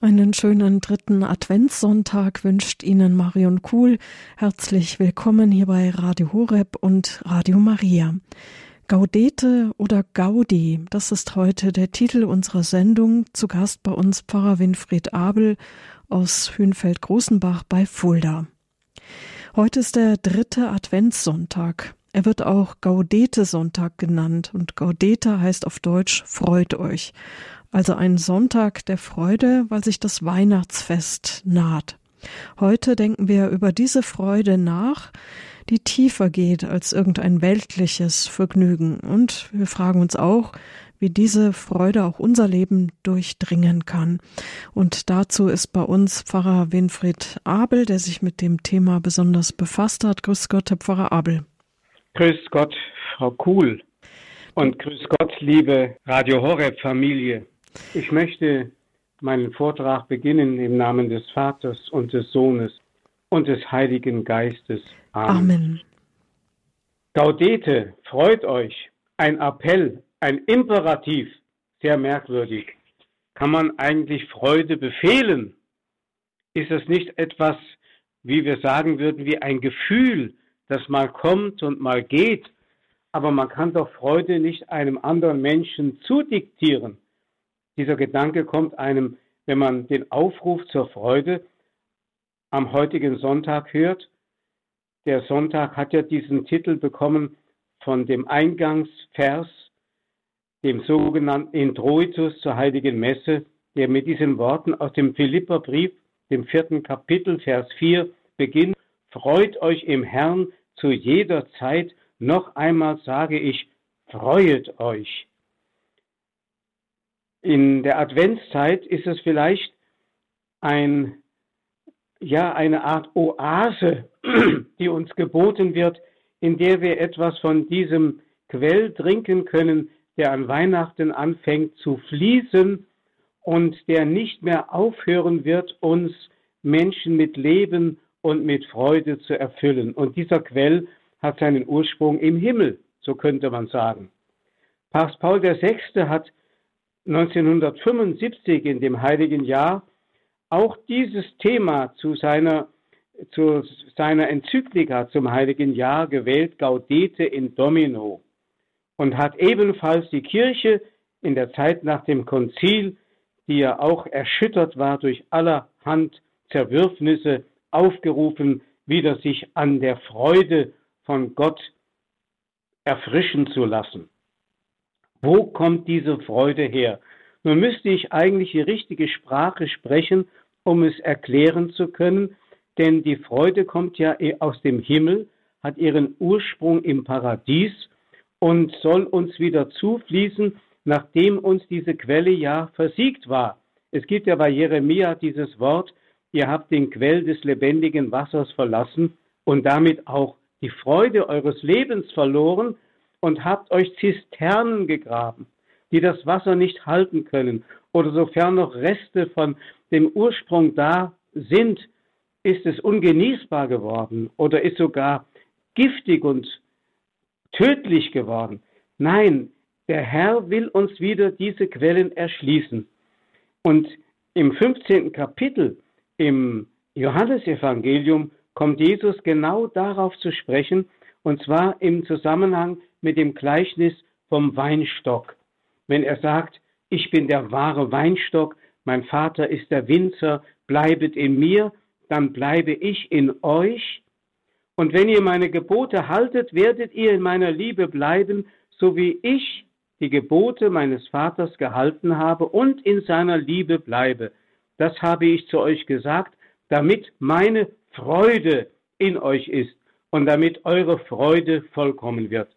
Einen schönen dritten Adventssonntag wünscht Ihnen Marion Kuhl. Herzlich willkommen hier bei Radio Horeb und Radio Maria. Gaudete oder Gaudi, das ist heute der Titel unserer Sendung. Zu Gast bei uns Pfarrer Winfried Abel aus Hünfeld-Großenbach bei Fulda. Heute ist der dritte Adventssonntag. Er wird auch Gaudete-Sonntag genannt und Gaudete heißt auf Deutsch freut euch also ein Sonntag der Freude, weil sich das Weihnachtsfest naht. Heute denken wir über diese Freude nach, die tiefer geht als irgendein weltliches Vergnügen. Und wir fragen uns auch, wie diese Freude auch unser Leben durchdringen kann. Und dazu ist bei uns Pfarrer Winfried Abel, der sich mit dem Thema besonders befasst hat. Grüß Gott, Herr Pfarrer Abel. Grüß Gott, Frau Kuhl. Und grüß Gott, liebe Radio Horeb Familie. Ich möchte meinen Vortrag beginnen im Namen des Vaters und des Sohnes und des Heiligen Geistes. Amen. Amen. Gaudete, freut euch. Ein Appell, ein Imperativ, sehr merkwürdig. Kann man eigentlich Freude befehlen? Ist es nicht etwas, wie wir sagen würden, wie ein Gefühl, das mal kommt und mal geht? Aber man kann doch Freude nicht einem anderen Menschen zudiktieren. Dieser Gedanke kommt einem, wenn man den Aufruf zur Freude am heutigen Sonntag hört. Der Sonntag hat ja diesen Titel bekommen von dem Eingangsvers, dem sogenannten Introitus zur heiligen Messe, der mit diesen Worten aus dem Philipperbrief, dem vierten Kapitel, Vers 4 beginnt. Freut euch im Herrn zu jeder Zeit. Noch einmal sage ich, freuet euch. In der Adventszeit ist es vielleicht ein, ja, eine Art Oase, die uns geboten wird, in der wir etwas von diesem Quell trinken können, der an Weihnachten anfängt zu fließen und der nicht mehr aufhören wird, uns Menschen mit Leben und mit Freude zu erfüllen. Und dieser Quell hat seinen Ursprung im Himmel, so könnte man sagen. Papst Paul VI. hat 1975 in dem heiligen Jahr auch dieses Thema zu seiner, zu seiner Enzyklika zum heiligen Jahr gewählt, Gaudete in Domino, und hat ebenfalls die Kirche in der Zeit nach dem Konzil, die ja auch erschüttert war durch allerhand Zerwürfnisse, aufgerufen, wieder sich an der Freude von Gott erfrischen zu lassen. Wo kommt diese Freude her? Nun müsste ich eigentlich die richtige Sprache sprechen, um es erklären zu können, denn die Freude kommt ja eh aus dem Himmel, hat ihren Ursprung im Paradies und soll uns wieder zufließen, nachdem uns diese Quelle ja versiegt war. Es gibt ja bei Jeremia dieses Wort, ihr habt den Quell des lebendigen Wassers verlassen und damit auch die Freude eures Lebens verloren und habt euch Zisternen gegraben, die das Wasser nicht halten können, oder sofern noch Reste von dem Ursprung da sind, ist es ungenießbar geworden oder ist sogar giftig und tödlich geworden. Nein, der Herr will uns wieder diese Quellen erschließen. Und im 15. Kapitel im Johannesevangelium kommt Jesus genau darauf zu sprechen, und zwar im Zusammenhang mit dem Gleichnis vom Weinstock. Wenn er sagt, ich bin der wahre Weinstock, mein Vater ist der Winzer, bleibet in mir, dann bleibe ich in euch. Und wenn ihr meine Gebote haltet, werdet ihr in meiner Liebe bleiben, so wie ich die Gebote meines Vaters gehalten habe und in seiner Liebe bleibe. Das habe ich zu euch gesagt, damit meine Freude in euch ist und damit eure Freude vollkommen wird.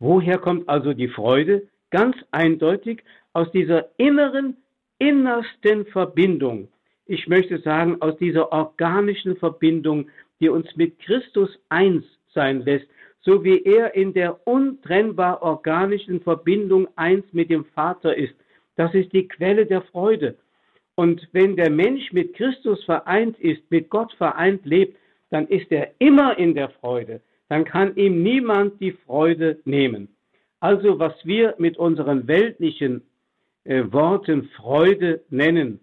Woher kommt also die Freude? Ganz eindeutig aus dieser inneren, innersten Verbindung. Ich möchte sagen, aus dieser organischen Verbindung, die uns mit Christus eins sein lässt, so wie er in der untrennbar organischen Verbindung eins mit dem Vater ist. Das ist die Quelle der Freude. Und wenn der Mensch mit Christus vereint ist, mit Gott vereint lebt, dann ist er immer in der Freude. Dann kann ihm niemand die Freude nehmen. Also was wir mit unseren weltlichen äh, Worten Freude nennen,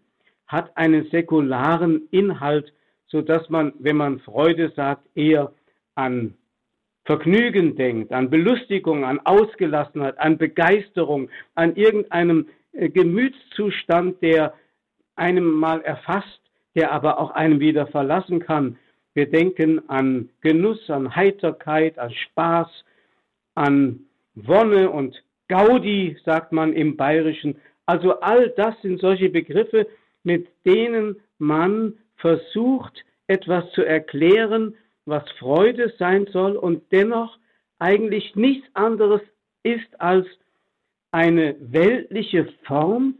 hat einen säkularen Inhalt, so dass man, wenn man Freude sagt, eher an Vergnügen denkt, an Belustigung, an Ausgelassenheit, an Begeisterung, an irgendeinem äh, Gemütszustand, der einem mal erfasst, der aber auch einem wieder verlassen kann. Wir denken an Genuss, an Heiterkeit, an Spaß, an Wonne und Gaudi, sagt man im Bayerischen. Also all das sind solche Begriffe, mit denen man versucht, etwas zu erklären, was Freude sein soll und dennoch eigentlich nichts anderes ist als eine weltliche Form,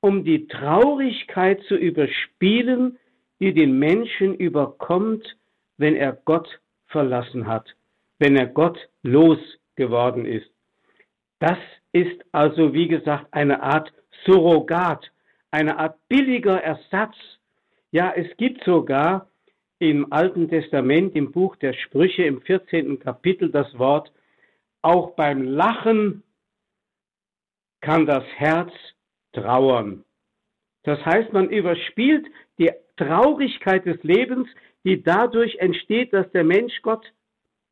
um die Traurigkeit zu überspielen, die den Menschen überkommt, wenn er Gott verlassen hat, wenn er Gott losgeworden ist. Das ist also, wie gesagt, eine Art Surrogat, eine Art billiger Ersatz. Ja, es gibt sogar im Alten Testament, im Buch der Sprüche, im 14. Kapitel das Wort, auch beim Lachen kann das Herz trauern. Das heißt, man überspielt die Traurigkeit des Lebens, die dadurch entsteht, dass der Mensch Gott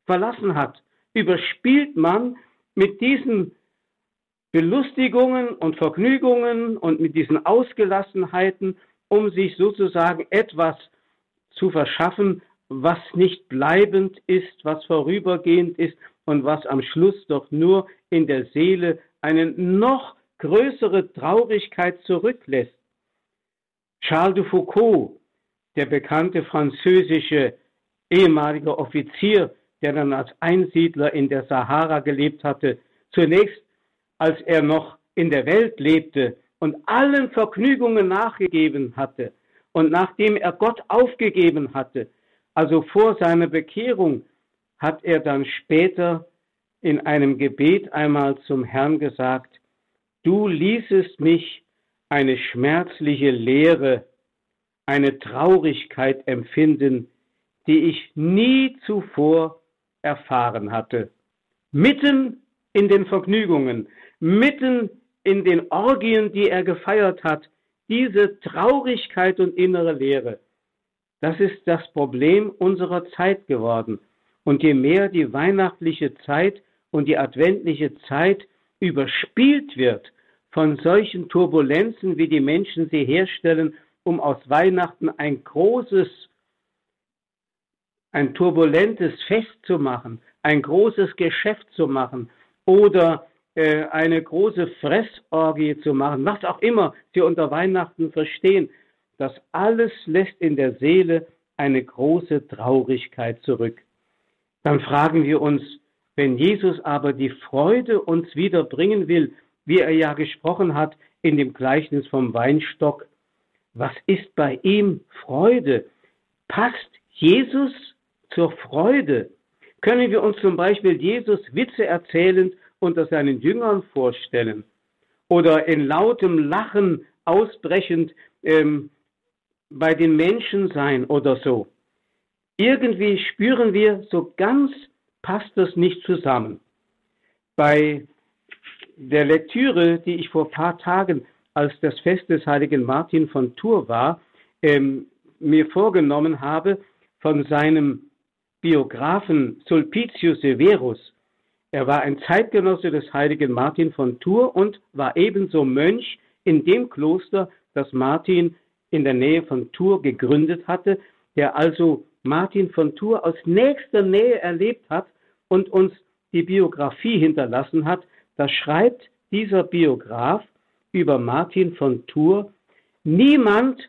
verlassen hat. Überspielt man mit diesen Belustigungen und Vergnügungen und mit diesen Ausgelassenheiten, um sich sozusagen etwas zu verschaffen, was nicht bleibend ist, was vorübergehend ist und was am Schluss doch nur in der Seele eine noch größere Traurigkeit zurücklässt. Charles de Foucault, der bekannte französische ehemalige Offizier, der dann als Einsiedler in der Sahara gelebt hatte, zunächst als er noch in der Welt lebte und allen Vergnügungen nachgegeben hatte und nachdem er Gott aufgegeben hatte, also vor seiner Bekehrung, hat er dann später in einem Gebet einmal zum Herrn gesagt, du ließest mich eine schmerzliche Leere, eine Traurigkeit empfinden, die ich nie zuvor erfahren hatte. Mitten in den Vergnügungen, mitten in den Orgien, die er gefeiert hat, diese Traurigkeit und innere Leere, das ist das Problem unserer Zeit geworden. Und je mehr die weihnachtliche Zeit und die adventliche Zeit überspielt wird von solchen Turbulenzen, wie die Menschen sie herstellen, um aus Weihnachten ein großes, ein turbulentes Fest zu machen, ein großes Geschäft zu machen oder äh, eine große Fressorgie zu machen, was auch immer sie unter Weihnachten verstehen, das alles lässt in der Seele eine große Traurigkeit zurück. Dann fragen wir uns, wenn Jesus aber die Freude uns wieder bringen will, wie er ja gesprochen hat in dem Gleichnis vom Weinstock, was ist bei ihm Freude? Passt Jesus zur Freude? Können wir uns zum Beispiel Jesus Witze erzählend unter seinen Jüngern vorstellen oder in lautem Lachen ausbrechend ähm, bei den Menschen sein oder so. Irgendwie spüren wir, so ganz passt das nicht zusammen. Bei der Lektüre, die ich vor ein paar Tagen, als das Fest des heiligen Martin von Tours war, ähm, mir vorgenommen habe, von seinem Biografen Sulpicius Severus, er war ein Zeitgenosse des heiligen Martin von Tours und war ebenso Mönch in dem Kloster, das Martin in der Nähe von Tours gegründet hatte, der also Martin von Tours aus nächster Nähe erlebt hat und uns die Biografie hinterlassen hat. Da schreibt dieser Biograf über Martin von Tours, niemand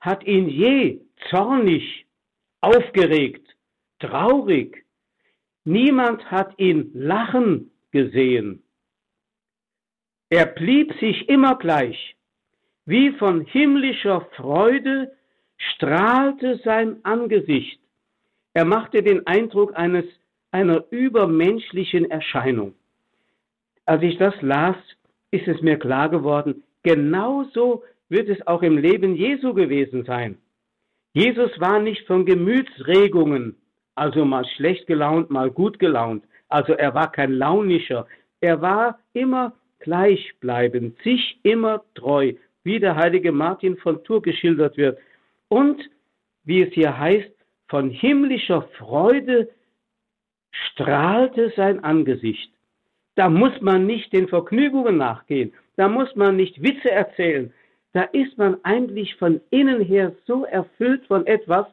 hat ihn je zornig, aufgeregt, traurig, Niemand hat ihn lachen gesehen. Er blieb sich immer gleich. Wie von himmlischer Freude strahlte sein Angesicht. Er machte den Eindruck eines, einer übermenschlichen Erscheinung. Als ich das las, ist es mir klar geworden, genauso wird es auch im Leben Jesu gewesen sein. Jesus war nicht von Gemütsregungen also mal schlecht gelaunt, mal gut gelaunt. Also er war kein launischer. Er war immer gleichbleibend, sich immer treu, wie der heilige Martin von Tours geschildert wird. Und, wie es hier heißt, von himmlischer Freude strahlte sein Angesicht. Da muss man nicht den Vergnügungen nachgehen, da muss man nicht Witze erzählen, da ist man eigentlich von innen her so erfüllt von etwas,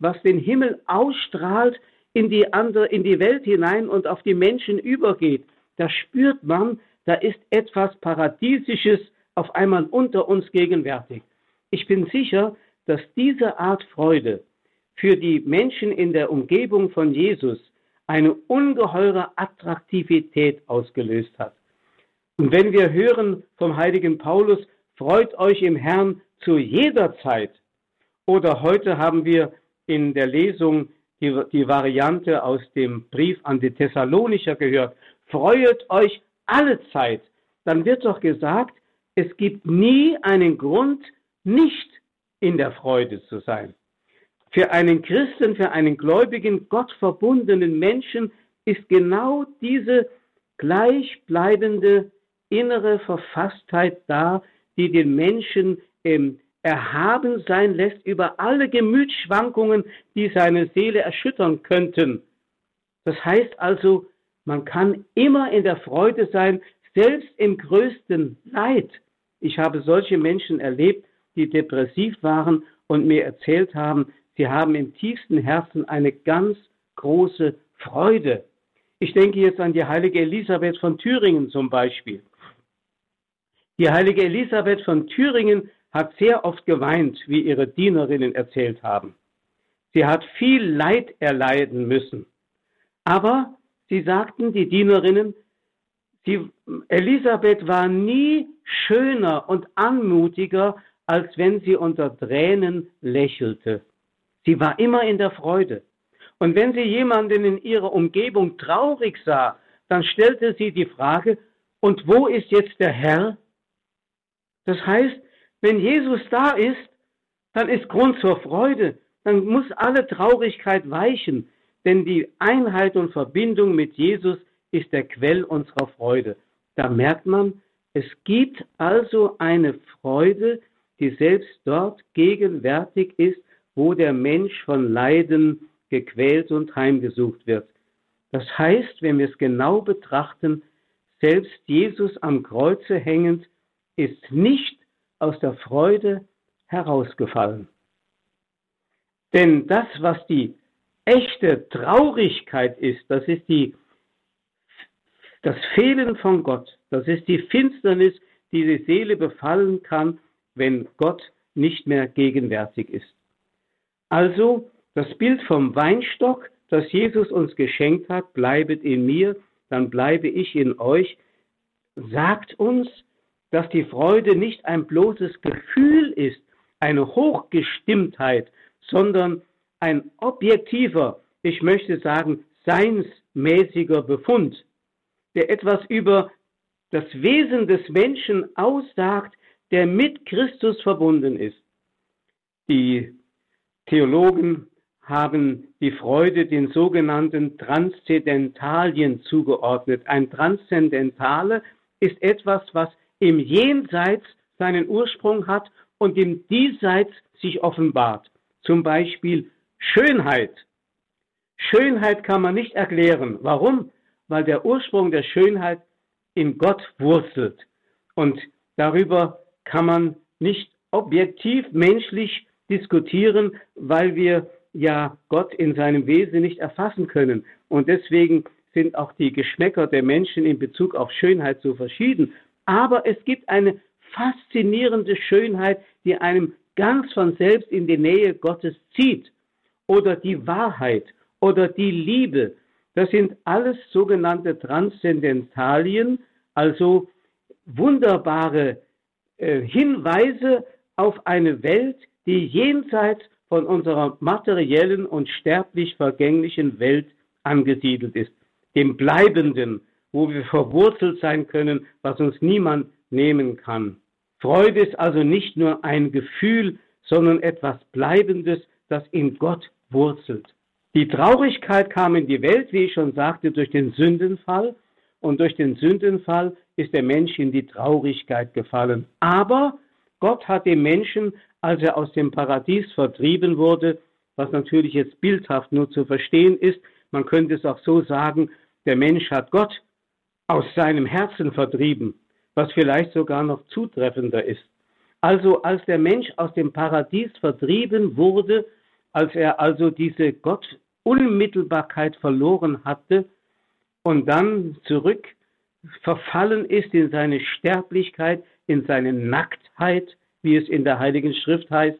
was den Himmel ausstrahlt in die andere, in die Welt hinein und auf die Menschen übergeht. Da spürt man, da ist etwas Paradiesisches auf einmal unter uns gegenwärtig. Ich bin sicher, dass diese Art Freude für die Menschen in der Umgebung von Jesus eine ungeheure Attraktivität ausgelöst hat. Und wenn wir hören vom heiligen Paulus, freut euch im Herrn zu jeder Zeit, oder heute haben wir in der Lesung die, die Variante aus dem Brief an die Thessalonicher gehört, freuet euch alle Zeit, dann wird doch gesagt, es gibt nie einen Grund, nicht in der Freude zu sein. Für einen Christen, für einen gläubigen, gottverbundenen Menschen ist genau diese gleichbleibende innere Verfasstheit da, die den Menschen ähm, erhaben sein lässt über alle Gemütsschwankungen, die seine Seele erschüttern könnten. Das heißt also, man kann immer in der Freude sein, selbst im größten Leid. Ich habe solche Menschen erlebt, die depressiv waren und mir erzählt haben, Sie haben im tiefsten Herzen eine ganz große Freude. Ich denke jetzt an die heilige Elisabeth von Thüringen zum Beispiel. Die heilige Elisabeth von Thüringen hat sehr oft geweint, wie ihre Dienerinnen erzählt haben. Sie hat viel Leid erleiden müssen. Aber sie sagten, die Dienerinnen, sie, Elisabeth war nie schöner und anmutiger, als wenn sie unter Tränen lächelte. Sie war immer in der Freude. Und wenn sie jemanden in ihrer Umgebung traurig sah, dann stellte sie die Frage, und wo ist jetzt der Herr? Das heißt, wenn Jesus da ist, dann ist Grund zur Freude, dann muss alle Traurigkeit weichen, denn die Einheit und Verbindung mit Jesus ist der Quell unserer Freude. Da merkt man, es gibt also eine Freude, die selbst dort gegenwärtig ist, wo der Mensch von Leiden gequält und heimgesucht wird. Das heißt, wenn wir es genau betrachten, selbst Jesus am Kreuze hängend ist nicht aus der Freude herausgefallen. Denn das, was die echte Traurigkeit ist, das ist die, das Fehlen von Gott, das ist die Finsternis, die die Seele befallen kann, wenn Gott nicht mehr gegenwärtig ist. Also das Bild vom Weinstock, das Jesus uns geschenkt hat, bleibet in mir, dann bleibe ich in euch, sagt uns, dass die Freude nicht ein bloßes Gefühl ist, eine Hochgestimmtheit, sondern ein objektiver, ich möchte sagen, seinsmäßiger Befund, der etwas über das Wesen des Menschen aussagt, der mit Christus verbunden ist. Die Theologen haben die Freude den sogenannten Transzendentalien zugeordnet. Ein Transzendentale ist etwas, was im Jenseits seinen Ursprung hat und im Diesseits sich offenbart. Zum Beispiel Schönheit. Schönheit kann man nicht erklären. Warum? Weil der Ursprung der Schönheit in Gott wurzelt. Und darüber kann man nicht objektiv menschlich diskutieren, weil wir ja Gott in seinem Wesen nicht erfassen können. Und deswegen sind auch die Geschmäcker der Menschen in Bezug auf Schönheit so verschieden. Aber es gibt eine faszinierende Schönheit, die einem ganz von selbst in die Nähe Gottes zieht. Oder die Wahrheit oder die Liebe. Das sind alles sogenannte Transzendentalien, also wunderbare äh, Hinweise auf eine Welt, die jenseits von unserer materiellen und sterblich vergänglichen Welt angesiedelt ist, dem Bleibenden, wo wir verwurzelt sein können, was uns niemand nehmen kann. Freude ist also nicht nur ein Gefühl, sondern etwas Bleibendes, das in Gott wurzelt. Die Traurigkeit kam in die Welt, wie ich schon sagte, durch den Sündenfall. Und durch den Sündenfall ist der Mensch in die Traurigkeit gefallen. Aber Gott hat den Menschen, als er aus dem Paradies vertrieben wurde, was natürlich jetzt bildhaft nur zu verstehen ist, man könnte es auch so sagen, der Mensch hat Gott aus seinem Herzen vertrieben, was vielleicht sogar noch zutreffender ist. Also als der Mensch aus dem Paradies vertrieben wurde, als er also diese Gott-Unmittelbarkeit verloren hatte und dann zurück verfallen ist in seine Sterblichkeit, in seine Nacktheit, wie es in der Heiligen Schrift heißt,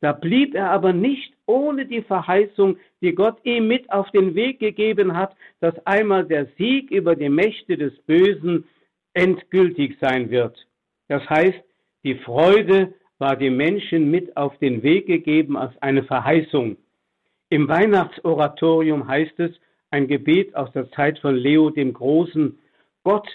da blieb er aber nicht ohne die Verheißung, die Gott ihm mit auf den Weg gegeben hat, dass einmal der Sieg über die Mächte des Bösen endgültig sein wird. Das heißt, die Freude war dem Menschen mit auf den Weg gegeben als eine Verheißung. Im Weihnachtsoratorium heißt es, ein Gebet aus der Zeit von Leo dem Großen, Gott,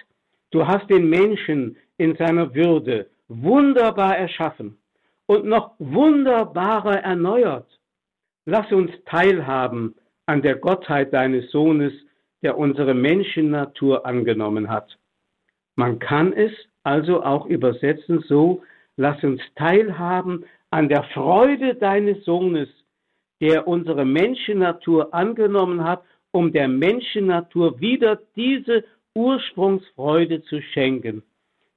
du hast den Menschen in seiner Würde wunderbar erschaffen und noch wunderbarer erneuert. Lass uns teilhaben an der Gottheit deines Sohnes, der unsere Menschennatur angenommen hat. Man kann es also auch übersetzen so, lass uns teilhaben an der Freude deines Sohnes, der unsere Menschennatur angenommen hat, um der Menschennatur wieder diese Ursprungsfreude zu schenken.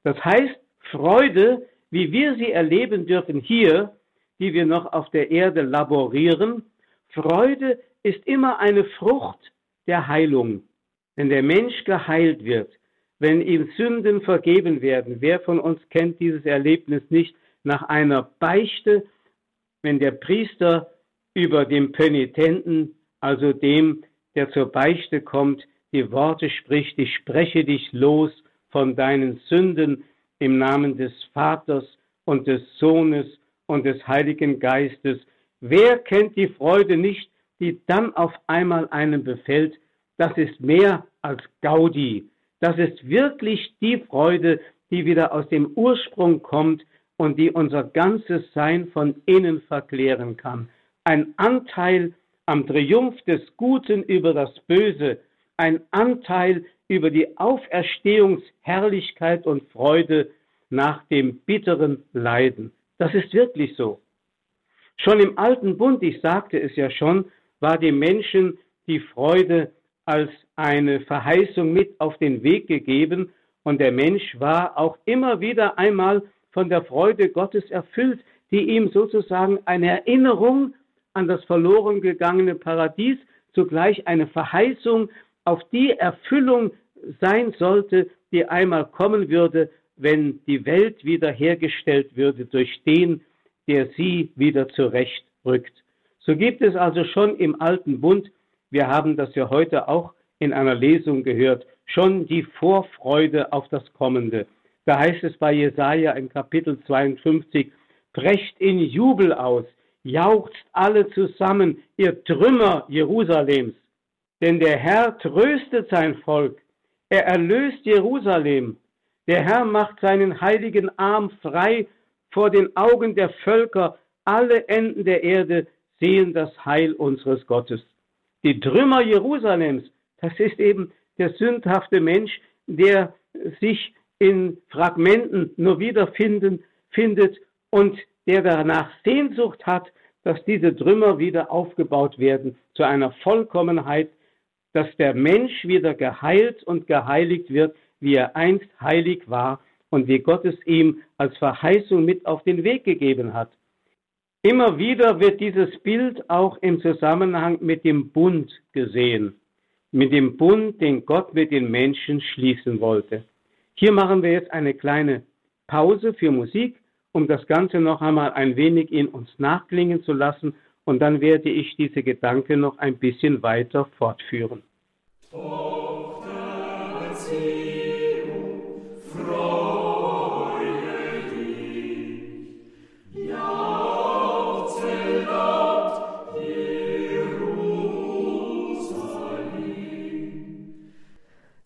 Das heißt, Freude wie wir sie erleben dürfen hier, die wir noch auf der Erde laborieren, Freude ist immer eine Frucht der Heilung. Wenn der Mensch geheilt wird, wenn ihm Sünden vergeben werden, wer von uns kennt dieses Erlebnis nicht nach einer Beichte, wenn der Priester über dem Penitenten, also dem, der zur Beichte kommt, die Worte spricht, ich spreche dich los von deinen Sünden, im Namen des Vaters und des Sohnes und des Heiligen Geistes. Wer kennt die Freude nicht, die dann auf einmal einem befällt? Das ist mehr als Gaudi. Das ist wirklich die Freude, die wieder aus dem Ursprung kommt und die unser ganzes Sein von innen verklären kann. Ein Anteil am Triumph des Guten über das Böse, ein Anteil über die Auferstehungsherrlichkeit und Freude nach dem bitteren Leiden. Das ist wirklich so. Schon im alten Bund, ich sagte es ja schon, war dem Menschen die Freude als eine Verheißung mit auf den Weg gegeben und der Mensch war auch immer wieder einmal von der Freude Gottes erfüllt, die ihm sozusagen eine Erinnerung an das verloren gegangene Paradies, zugleich eine Verheißung auf die Erfüllung sein sollte, die einmal kommen würde, wenn die Welt wiederhergestellt würde durch den, der sie wieder zurechtrückt. So gibt es also schon im alten Bund, wir haben das ja heute auch in einer Lesung gehört, schon die Vorfreude auf das Kommende. Da heißt es bei Jesaja in Kapitel 52, brecht in Jubel aus, jauchzt alle zusammen, ihr Trümmer Jerusalems. Denn der Herr tröstet sein Volk, er erlöst Jerusalem. Der Herr macht seinen heiligen Arm frei vor den Augen der Völker. Alle Enden der Erde sehen das Heil unseres Gottes. Die Trümmer Jerusalems, das ist eben der sündhafte Mensch, der sich in Fragmenten nur wiederfinden findet und der danach Sehnsucht hat, dass diese Trümmer wieder aufgebaut werden zu einer Vollkommenheit, dass der Mensch wieder geheilt und geheiligt wird, wie er einst heilig war und wie Gott es ihm als Verheißung mit auf den Weg gegeben hat. Immer wieder wird dieses Bild auch im Zusammenhang mit dem Bund gesehen, mit dem Bund, den Gott mit den Menschen schließen wollte. Hier machen wir jetzt eine kleine Pause für Musik, um das Ganze noch einmal ein wenig in uns nachklingen zu lassen und dann werde ich diese Gedanken noch ein bisschen weiter fortführen.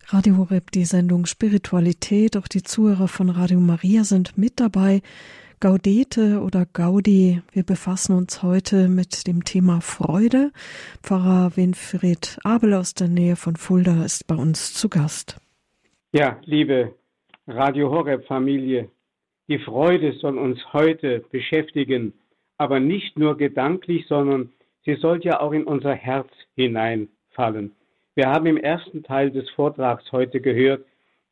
Radio Horeb, die Sendung Spiritualität. Auch die Zuhörer von Radio Maria sind mit dabei. Gaudete oder Gaudi. Wir befassen uns heute mit dem Thema Freude. Pfarrer Winfried Abel aus der Nähe von Fulda ist bei uns zu Gast. Ja, liebe Radio Horeb Familie, Die Freude soll uns heute beschäftigen, aber nicht nur gedanklich, sondern sie soll ja auch in unser Herz hineinfallen. Wir haben im ersten Teil des Vortrags heute gehört,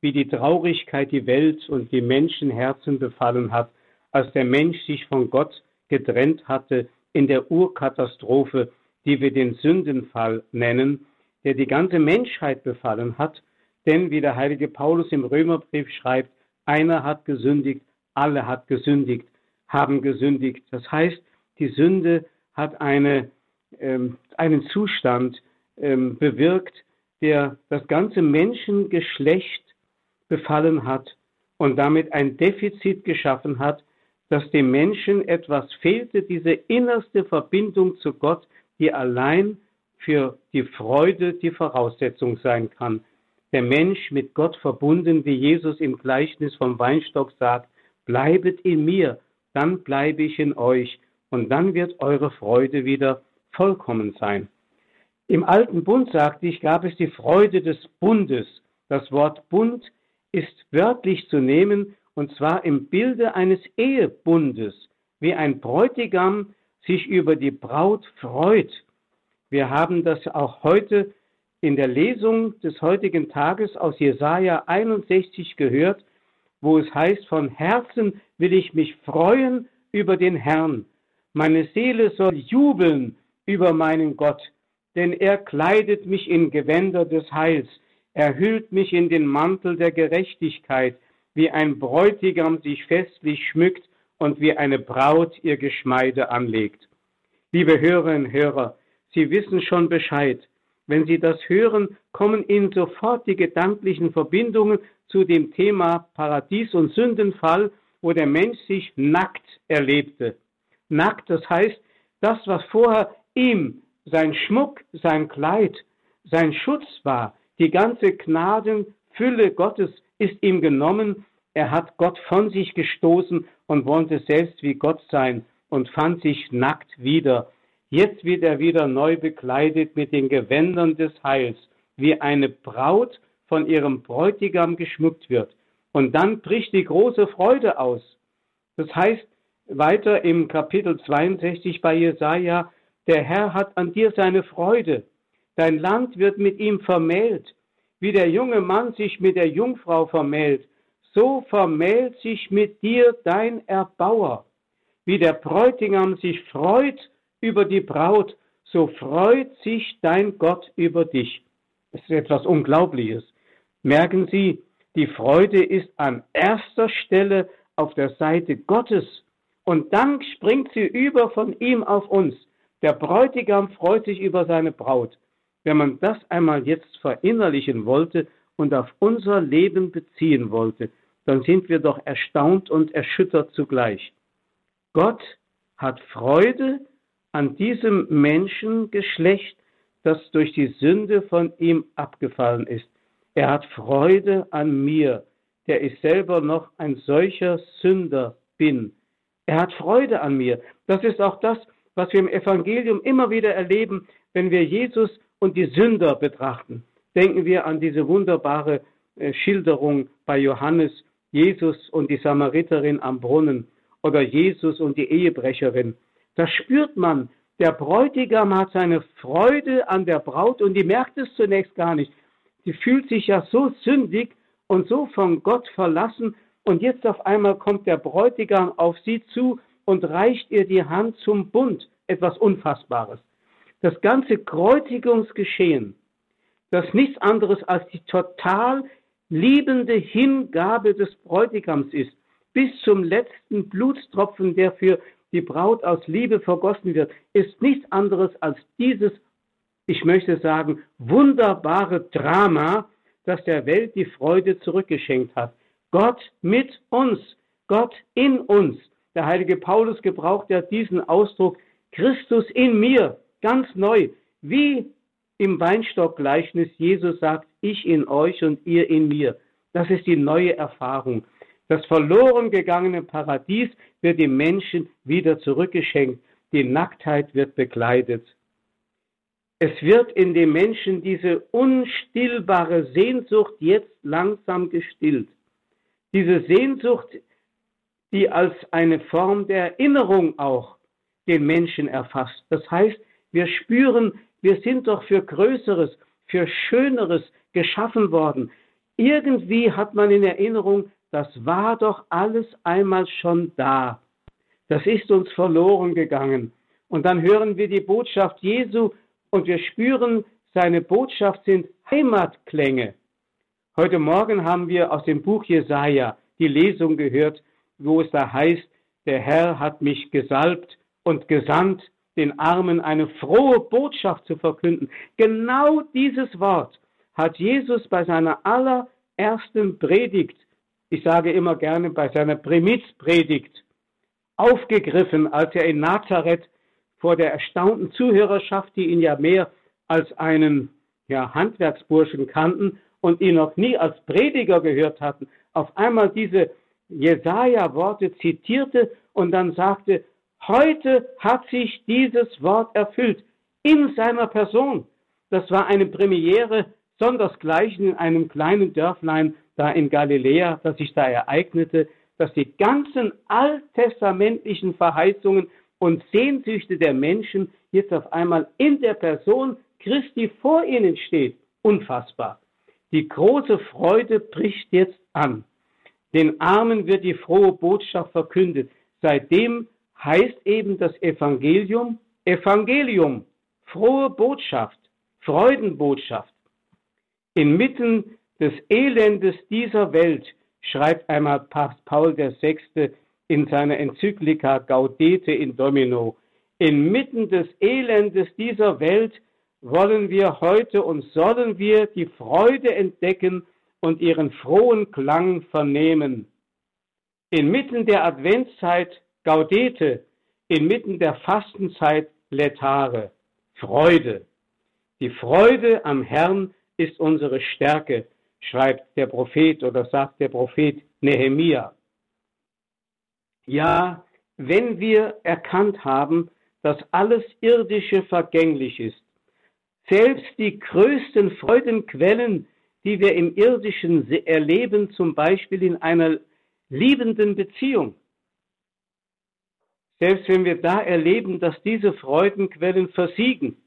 wie die Traurigkeit die Welt und die Menschenherzen befallen hat, als der Mensch sich von Gott getrennt hatte in der Urkatastrophe, die wir den Sündenfall nennen, der die ganze Menschheit befallen hat. Denn wie der heilige Paulus im Römerbrief schreibt, einer hat gesündigt, alle hat gesündigt, haben gesündigt. Das heißt, die Sünde hat eine, ähm, einen Zustand, ähm, bewirkt, der das ganze Menschengeschlecht befallen hat und damit ein Defizit geschaffen hat, dass dem Menschen etwas fehlte, diese innerste Verbindung zu Gott, die allein für die Freude die Voraussetzung sein kann. Der Mensch mit Gott verbunden, wie Jesus im Gleichnis vom Weinstock sagt, bleibet in mir, dann bleibe ich in euch, und dann wird eure Freude wieder vollkommen sein. Im alten Bund, sagte ich, gab es die Freude des Bundes. Das Wort Bund ist wörtlich zu nehmen, und zwar im Bilde eines Ehebundes, wie ein Bräutigam sich über die Braut freut. Wir haben das auch heute in der Lesung des heutigen Tages aus Jesaja 61 gehört, wo es heißt, von Herzen will ich mich freuen über den Herrn. Meine Seele soll jubeln über meinen Gott denn er kleidet mich in Gewänder des Heils, er hüllt mich in den Mantel der Gerechtigkeit, wie ein Bräutigam sich festlich schmückt und wie eine Braut ihr Geschmeide anlegt. Liebe Hörerinnen und Hörer, Sie wissen schon Bescheid. Wenn Sie das hören, kommen Ihnen sofort die gedanklichen Verbindungen zu dem Thema Paradies und Sündenfall, wo der Mensch sich nackt erlebte. Nackt, das heißt, das, was vorher ihm sein Schmuck, sein Kleid, sein Schutz war. Die ganze Gnadenfülle Gottes ist ihm genommen. Er hat Gott von sich gestoßen und wollte selbst wie Gott sein und fand sich nackt wieder. Jetzt wird er wieder neu bekleidet mit den Gewändern des Heils, wie eine Braut von ihrem Bräutigam geschmückt wird. Und dann bricht die große Freude aus. Das heißt weiter im Kapitel 62 bei Jesaja, der Herr hat an dir seine Freude. Dein Land wird mit ihm vermählt. Wie der junge Mann sich mit der Jungfrau vermählt, so vermählt sich mit dir dein Erbauer. Wie der Bräutigam sich freut über die Braut, so freut sich dein Gott über dich. Das ist etwas Unglaubliches. Merken Sie, die Freude ist an erster Stelle auf der Seite Gottes und dann springt sie über von ihm auf uns. Der Bräutigam freut sich über seine Braut. Wenn man das einmal jetzt verinnerlichen wollte und auf unser Leben beziehen wollte, dann sind wir doch erstaunt und erschüttert zugleich. Gott hat Freude an diesem Menschengeschlecht, das durch die Sünde von ihm abgefallen ist. Er hat Freude an mir, der ich selber noch ein solcher Sünder bin. Er hat Freude an mir. Das ist auch das, was wir im Evangelium immer wieder erleben, wenn wir Jesus und die Sünder betrachten. Denken wir an diese wunderbare äh, Schilderung bei Johannes, Jesus und die Samariterin am Brunnen oder Jesus und die Ehebrecherin. Da spürt man, der Bräutigam hat seine Freude an der Braut und die merkt es zunächst gar nicht. Sie fühlt sich ja so sündig und so von Gott verlassen und jetzt auf einmal kommt der Bräutigam auf sie zu und reicht ihr die Hand zum Bund, etwas Unfassbares. Das ganze Kräutigungsgeschehen, das nichts anderes als die total liebende Hingabe des Bräutigams ist, bis zum letzten Blutstropfen, der für die Braut aus Liebe vergossen wird, ist nichts anderes als dieses, ich möchte sagen, wunderbare Drama, das der Welt die Freude zurückgeschenkt hat. Gott mit uns, Gott in uns, der heilige Paulus gebraucht ja diesen Ausdruck Christus in mir, ganz neu, wie im Weinstockgleichnis Jesus sagt, ich in euch und ihr in mir. Das ist die neue Erfahrung. Das verloren gegangene Paradies wird dem Menschen wieder zurückgeschenkt. Die Nacktheit wird bekleidet. Es wird in dem Menschen diese unstillbare Sehnsucht jetzt langsam gestillt. Diese Sehnsucht die als eine Form der Erinnerung auch den Menschen erfasst. Das heißt, wir spüren, wir sind doch für Größeres, für Schöneres geschaffen worden. Irgendwie hat man in Erinnerung, das war doch alles einmal schon da. Das ist uns verloren gegangen. Und dann hören wir die Botschaft Jesu und wir spüren, seine Botschaft sind Heimatklänge. Heute Morgen haben wir aus dem Buch Jesaja die Lesung gehört, wo es da heißt, der Herr hat mich gesalbt und gesandt, den Armen eine frohe Botschaft zu verkünden. Genau dieses Wort hat Jesus bei seiner allerersten Predigt, ich sage immer gerne bei seiner Primizpredigt, aufgegriffen, als er in Nazareth vor der erstaunten Zuhörerschaft, die ihn ja mehr als einen ja, Handwerksburschen kannten und ihn noch nie als Prediger gehört hatten, auf einmal diese Jesaja-Worte zitierte und dann sagte, heute hat sich dieses Wort erfüllt in seiner Person. Das war eine Premiere, sondersgleichen in einem kleinen Dörflein da in Galiläa, das sich da ereignete, dass die ganzen alttestamentlichen Verheißungen und Sehnsüchte der Menschen jetzt auf einmal in der Person Christi vor ihnen steht. Unfassbar. Die große Freude bricht jetzt an. Den Armen wird die frohe Botschaft verkündet. Seitdem heißt eben das Evangelium Evangelium, frohe Botschaft, Freudenbotschaft. Inmitten des Elendes dieser Welt schreibt einmal Papst Paul VI. in seiner Enzyklika Gaudete in Domino, inmitten des Elendes dieser Welt wollen wir heute und sollen wir die Freude entdecken und ihren frohen Klang vernehmen. Inmitten der Adventszeit Gaudete, inmitten der Fastenzeit Letare, Freude. Die Freude am Herrn ist unsere Stärke, schreibt der Prophet oder sagt der Prophet Nehemia. Ja, wenn wir erkannt haben, dass alles Irdische vergänglich ist, selbst die größten Freudenquellen, die wir im Irdischen erleben, zum Beispiel in einer liebenden Beziehung, selbst wenn wir da erleben, dass diese Freudenquellen versiegen,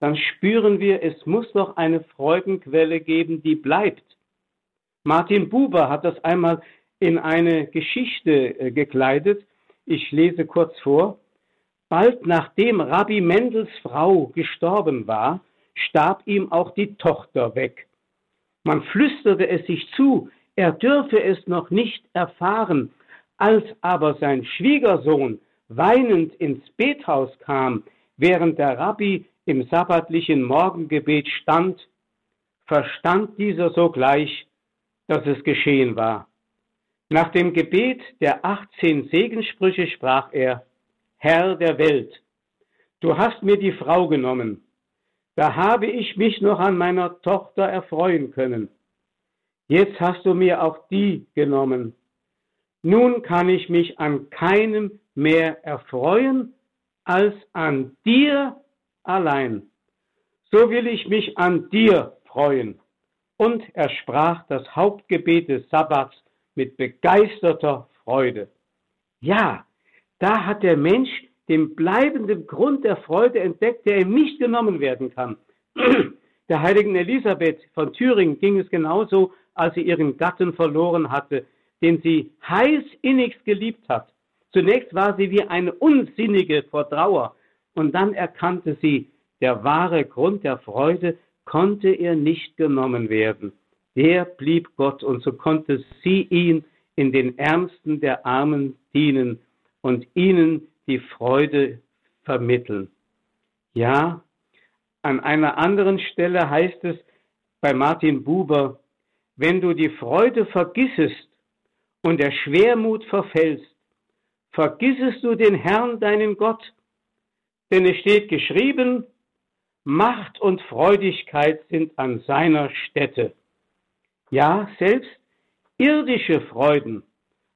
dann spüren wir, es muss doch eine Freudenquelle geben, die bleibt. Martin Buber hat das einmal in eine Geschichte äh, gekleidet. Ich lese kurz vor. Bald nachdem Rabbi Mendels Frau gestorben war, starb ihm auch die Tochter weg. Man flüsterte es sich zu, er dürfe es noch nicht erfahren. Als aber sein Schwiegersohn weinend ins Bethaus kam, während der Rabbi im sabbatlichen Morgengebet stand, verstand dieser sogleich, dass es geschehen war. Nach dem Gebet der 18 Segenssprüche sprach er, Herr der Welt, du hast mir die Frau genommen, da habe ich mich noch an meiner Tochter erfreuen können. Jetzt hast du mir auch die genommen. Nun kann ich mich an keinem mehr erfreuen als an dir allein. So will ich mich an dir freuen. Und er sprach das Hauptgebet des Sabbats mit begeisterter Freude. Ja, da hat der Mensch den bleibenden Grund der Freude entdeckt, der ihm nicht genommen werden kann. Der heiligen Elisabeth von Thüringen ging es genauso, als sie ihren Gatten verloren hatte, den sie heiß innigst geliebt hat. Zunächst war sie wie eine Unsinnige vor Trauer, und dann erkannte sie, der wahre Grund der Freude konnte ihr nicht genommen werden. Der blieb Gott, und so konnte sie ihn in den Ärmsten der Armen dienen und ihnen die Freude vermitteln. Ja, an einer anderen Stelle heißt es bei Martin Buber, wenn du die Freude vergissest und der Schwermut verfällst, vergissest du den Herrn, deinen Gott, denn es steht geschrieben, Macht und Freudigkeit sind an seiner Stätte. Ja, selbst irdische Freuden,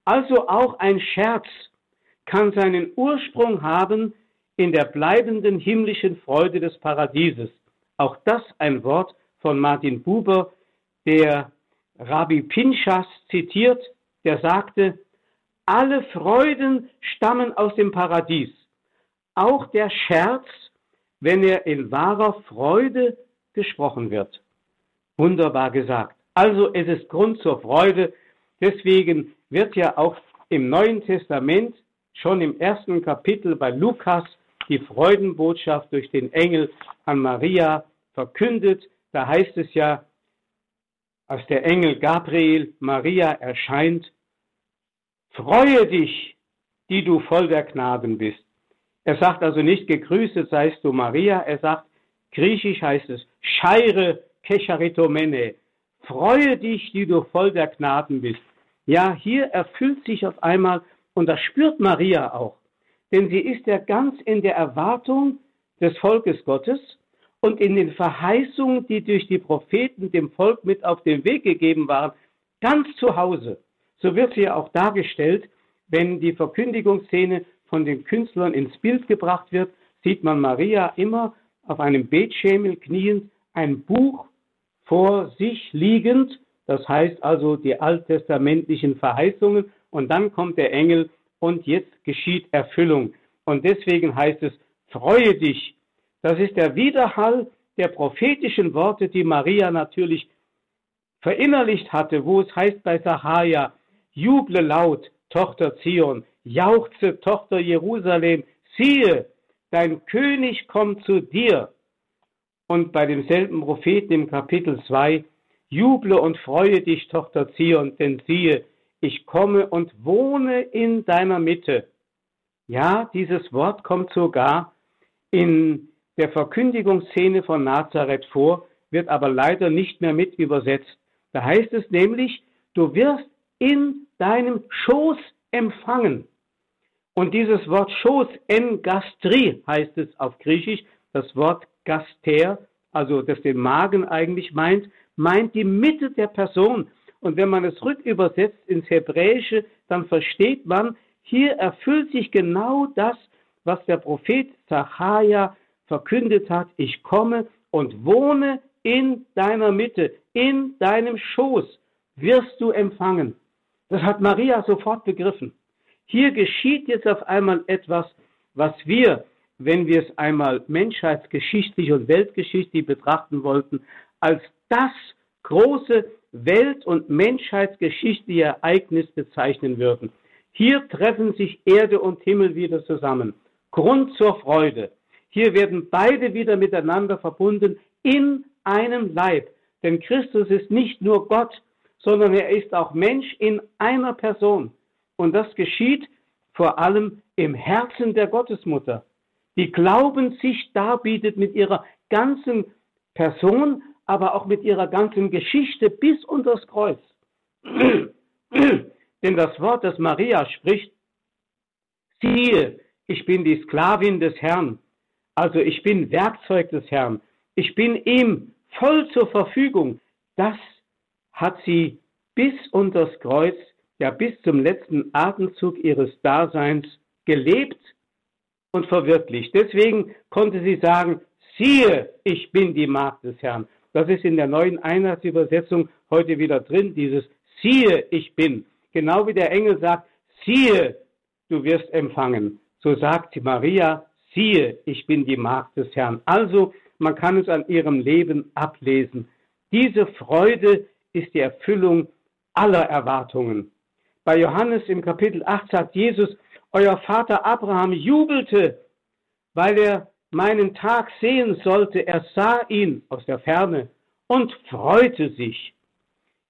also auch ein Scherz, kann seinen Ursprung haben in der bleibenden himmlischen Freude des Paradieses. Auch das ein Wort von Martin Buber, der Rabbi Pinchas zitiert, der sagte, Alle Freuden stammen aus dem Paradies. Auch der Scherz, wenn er in wahrer Freude gesprochen wird. Wunderbar gesagt. Also es ist Grund zur Freude. Deswegen wird ja auch im Neuen Testament schon im ersten Kapitel bei Lukas die Freudenbotschaft durch den Engel an Maria verkündet. Da heißt es ja, als der Engel Gabriel Maria erscheint, freue dich, die du voll der Gnaden bist. Er sagt also nicht, gegrüßet seist du Maria, er sagt, griechisch heißt es, scheire kecharitomene, freue dich, die du voll der Gnaden bist. Ja, hier erfüllt sich auf einmal, und das spürt Maria auch, denn sie ist ja ganz in der Erwartung des Volkes Gottes und in den Verheißungen, die durch die Propheten dem Volk mit auf den Weg gegeben waren, ganz zu Hause. So wird sie auch dargestellt, wenn die Verkündigungsszene von den Künstlern ins Bild gebracht wird, sieht man Maria immer auf einem Betschemel kniend, ein Buch vor sich liegend, das heißt also die alttestamentlichen Verheißungen, und dann kommt der Engel und jetzt geschieht Erfüllung. Und deswegen heißt es, freue dich. Das ist der Widerhall der prophetischen Worte, die Maria natürlich verinnerlicht hatte, wo es heißt bei Sahaja, juble laut, Tochter Zion, jauchze, Tochter Jerusalem, siehe, dein König kommt zu dir. Und bei demselben Propheten im Kapitel 2, juble und freue dich, Tochter Zion, denn siehe, ich komme und wohne in deiner Mitte. Ja, dieses Wort kommt sogar in der Verkündigungsszene von Nazareth vor, wird aber leider nicht mehr mit übersetzt. Da heißt es nämlich, du wirst in deinem Schoß empfangen. Und dieses Wort Schoß, engastri heißt es auf Griechisch, das Wort gaster, also das den Magen eigentlich meint, meint die Mitte der Person. Und wenn man es rückübersetzt ins Hebräische, dann versteht man, hier erfüllt sich genau das, was der Prophet Zacharia verkündet hat. Ich komme und wohne in deiner Mitte, in deinem Schoß wirst du empfangen. Das hat Maria sofort begriffen. Hier geschieht jetzt auf einmal etwas, was wir, wenn wir es einmal menschheitsgeschichtlich und weltgeschichtlich betrachten wollten, als das große welt- und menschheitsgeschichtliche Ereignis bezeichnen würden. Hier treffen sich Erde und Himmel wieder zusammen. Grund zur Freude. Hier werden beide wieder miteinander verbunden in einem Leib. Denn Christus ist nicht nur Gott, sondern er ist auch Mensch in einer Person. Und das geschieht vor allem im Herzen der Gottesmutter, die glaubend sich darbietet mit ihrer ganzen Person, aber auch mit ihrer ganzen Geschichte bis unter das Kreuz. Denn das Wort, das Maria spricht, siehe, ich bin die Sklavin des Herrn, also ich bin Werkzeug des Herrn, ich bin ihm voll zur Verfügung. Das hat sie bis unter das Kreuz, ja bis zum letzten Atemzug ihres Daseins gelebt und verwirklicht. Deswegen konnte sie sagen, siehe, ich bin die Magd des Herrn. Das ist in der neuen Einheitsübersetzung heute wieder drin, dieses siehe, ich bin. Genau wie der Engel sagt, siehe, du wirst empfangen. So sagt Maria, siehe, ich bin die Magd des Herrn. Also, man kann es an ihrem Leben ablesen. Diese Freude ist die Erfüllung aller Erwartungen. Bei Johannes im Kapitel 8 sagt Jesus, euer Vater Abraham jubelte, weil er meinen Tag sehen sollte. Er sah ihn aus der Ferne und freute sich.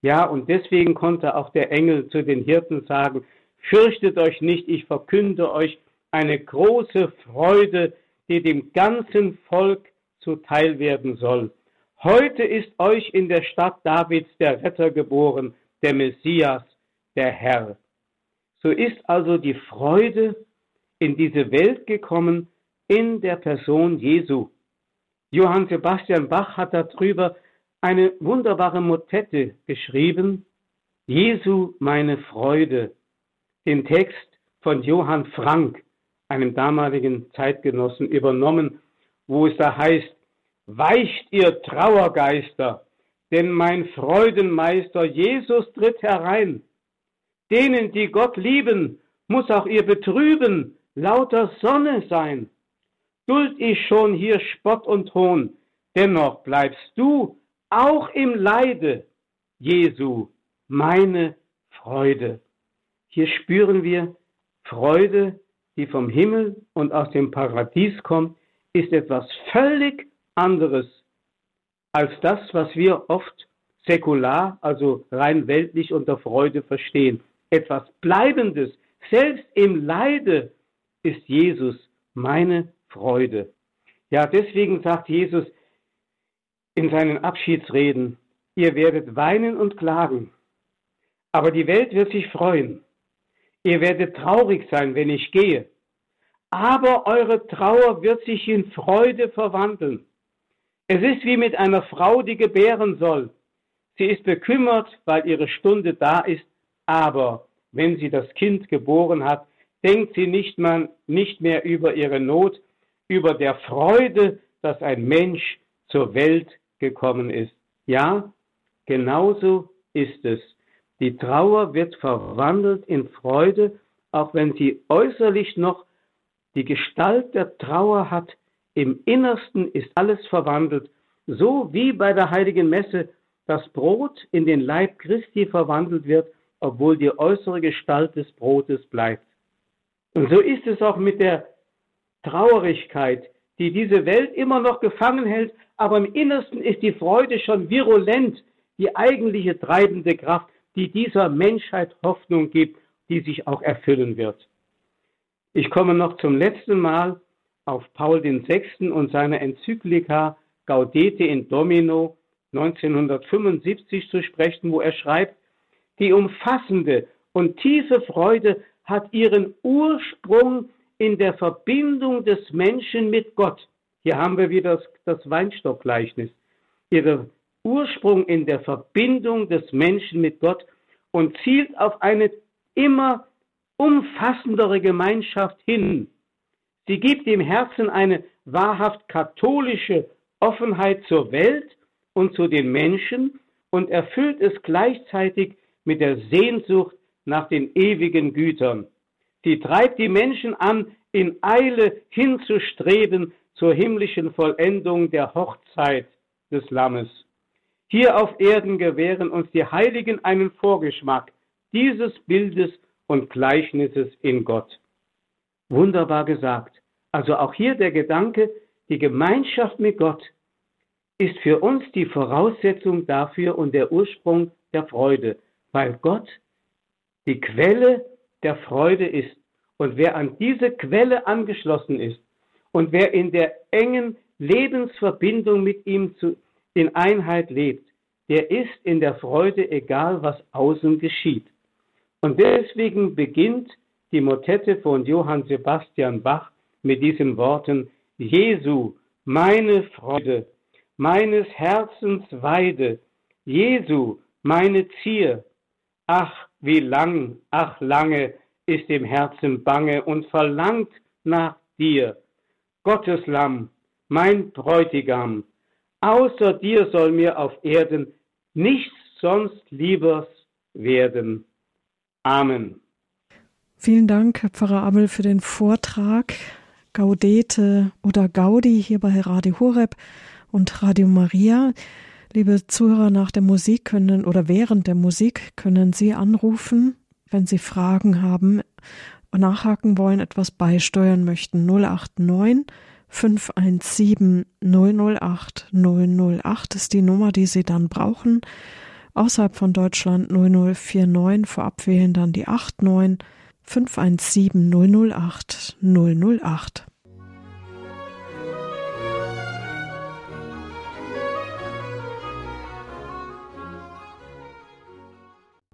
Ja, und deswegen konnte auch der Engel zu den Hirten sagen, fürchtet euch nicht, ich verkünde euch eine große Freude, die dem ganzen Volk zuteil werden soll. Heute ist euch in der Stadt Davids der Retter geboren, der Messias, der Herr. So ist also die Freude in diese Welt gekommen in der Person Jesu. Johann Sebastian Bach hat darüber eine wunderbare Motette geschrieben, Jesu meine Freude, den Text von Johann Frank, einem damaligen Zeitgenossen, übernommen, wo es da heißt, weicht ihr Trauergeister, denn mein Freudenmeister Jesus tritt herein. Denen, die Gott lieben, muss auch ihr Betrüben lauter Sonne sein. Duld ich schon hier Spott und Hohn, dennoch bleibst du auch im Leide, Jesu, meine Freude. Hier spüren wir Freude, die vom Himmel und aus dem Paradies kommt, ist etwas völlig anderes als das, was wir oft säkular, also rein weltlich unter Freude verstehen. Etwas Bleibendes. Selbst im Leide ist Jesus meine Freude. Ja, deswegen sagt Jesus in seinen Abschiedsreden, ihr werdet weinen und klagen, aber die Welt wird sich freuen. Ihr werdet traurig sein, wenn ich gehe, aber eure Trauer wird sich in Freude verwandeln. Es ist wie mit einer Frau, die gebären soll. Sie ist bekümmert, weil ihre Stunde da ist, aber wenn sie das Kind geboren hat, denkt sie nicht, mal, nicht mehr über ihre Not, über der Freude, dass ein Mensch zur Welt gekommen ist. Ja, genauso ist es. Die Trauer wird verwandelt in Freude, auch wenn sie äußerlich noch die Gestalt der Trauer hat. Im Innersten ist alles verwandelt, so wie bei der heiligen Messe das Brot in den Leib Christi verwandelt wird, obwohl die äußere Gestalt des Brotes bleibt. Und so ist es auch mit der Traurigkeit, die diese Welt immer noch gefangen hält, aber im Innersten ist die Freude schon virulent, die eigentliche treibende Kraft, die dieser Menschheit Hoffnung gibt, die sich auch erfüllen wird. Ich komme noch zum letzten Mal auf Paul VI. und seine Enzyklika Gaudete in Domino 1975 zu sprechen, wo er schreibt, die umfassende und tiefe Freude hat ihren Ursprung in der Verbindung des Menschen mit Gott. Hier haben wir wieder das, das Weinstockgleichnis. Ihre Ursprung in der Verbindung des Menschen mit Gott und zielt auf eine immer umfassendere Gemeinschaft hin. Sie gibt dem Herzen eine wahrhaft katholische Offenheit zur Welt und zu den Menschen und erfüllt es gleichzeitig mit der Sehnsucht nach den ewigen Gütern. Sie treibt die Menschen an, in Eile hinzustreben zur himmlischen Vollendung der Hochzeit des Lammes. Hier auf Erden gewähren uns die Heiligen einen Vorgeschmack dieses Bildes und Gleichnisses in Gott. Wunderbar gesagt. Also auch hier der Gedanke, die Gemeinschaft mit Gott ist für uns die Voraussetzung dafür und der Ursprung der Freude, weil Gott die Quelle der Freude ist. Und wer an diese Quelle angeschlossen ist und wer in der engen Lebensverbindung mit ihm zu, in Einheit lebt, der ist in der Freude, egal was außen geschieht. Und deswegen beginnt die Motette von Johann Sebastian Bach mit diesen Worten, Jesu, meine Freude, meines Herzens Weide, Jesu, meine Zier. Ach, wie lang, ach lange ist dem Herzen bange und verlangt nach dir. Gottes Lamm, mein Bräutigam, außer dir soll mir auf Erden nichts sonst liebers werden. Amen. Vielen Dank, Herr Pfarrer Abel, für den Vortrag. Gaudete oder Gaudi hier bei Radio Horeb und Radio Maria. Liebe Zuhörer, nach der Musik können oder während der Musik können Sie anrufen, wenn Sie Fragen haben, nachhaken wollen, etwas beisteuern möchten. 089 517 008 008 ist die Nummer, die Sie dann brauchen. Außerhalb von Deutschland 0049, vorab wählen dann die 89 517 008 008.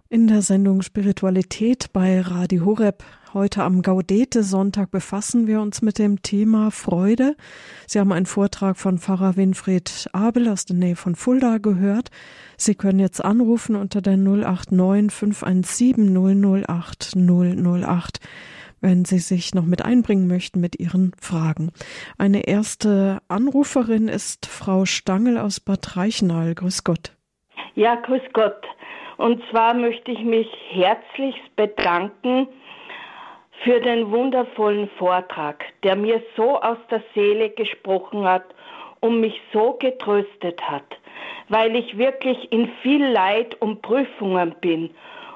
In der Sendung Spiritualität bei Radio Horeb heute am Gaudete-Sonntag befassen wir uns mit dem Thema Freude. Sie haben einen Vortrag von Pfarrer Winfried Abel aus der Nähe von Fulda gehört. Sie können jetzt anrufen unter der 089 517 008 008 wenn Sie sich noch mit einbringen möchten mit Ihren Fragen. Eine erste Anruferin ist Frau Stangel aus Bad Reichenhall. Grüß Gott. Ja, grüß Gott. Und zwar möchte ich mich herzlichst bedanken für den wundervollen Vortrag, der mir so aus der Seele gesprochen hat und mich so getröstet hat, weil ich wirklich in viel Leid und Prüfungen bin.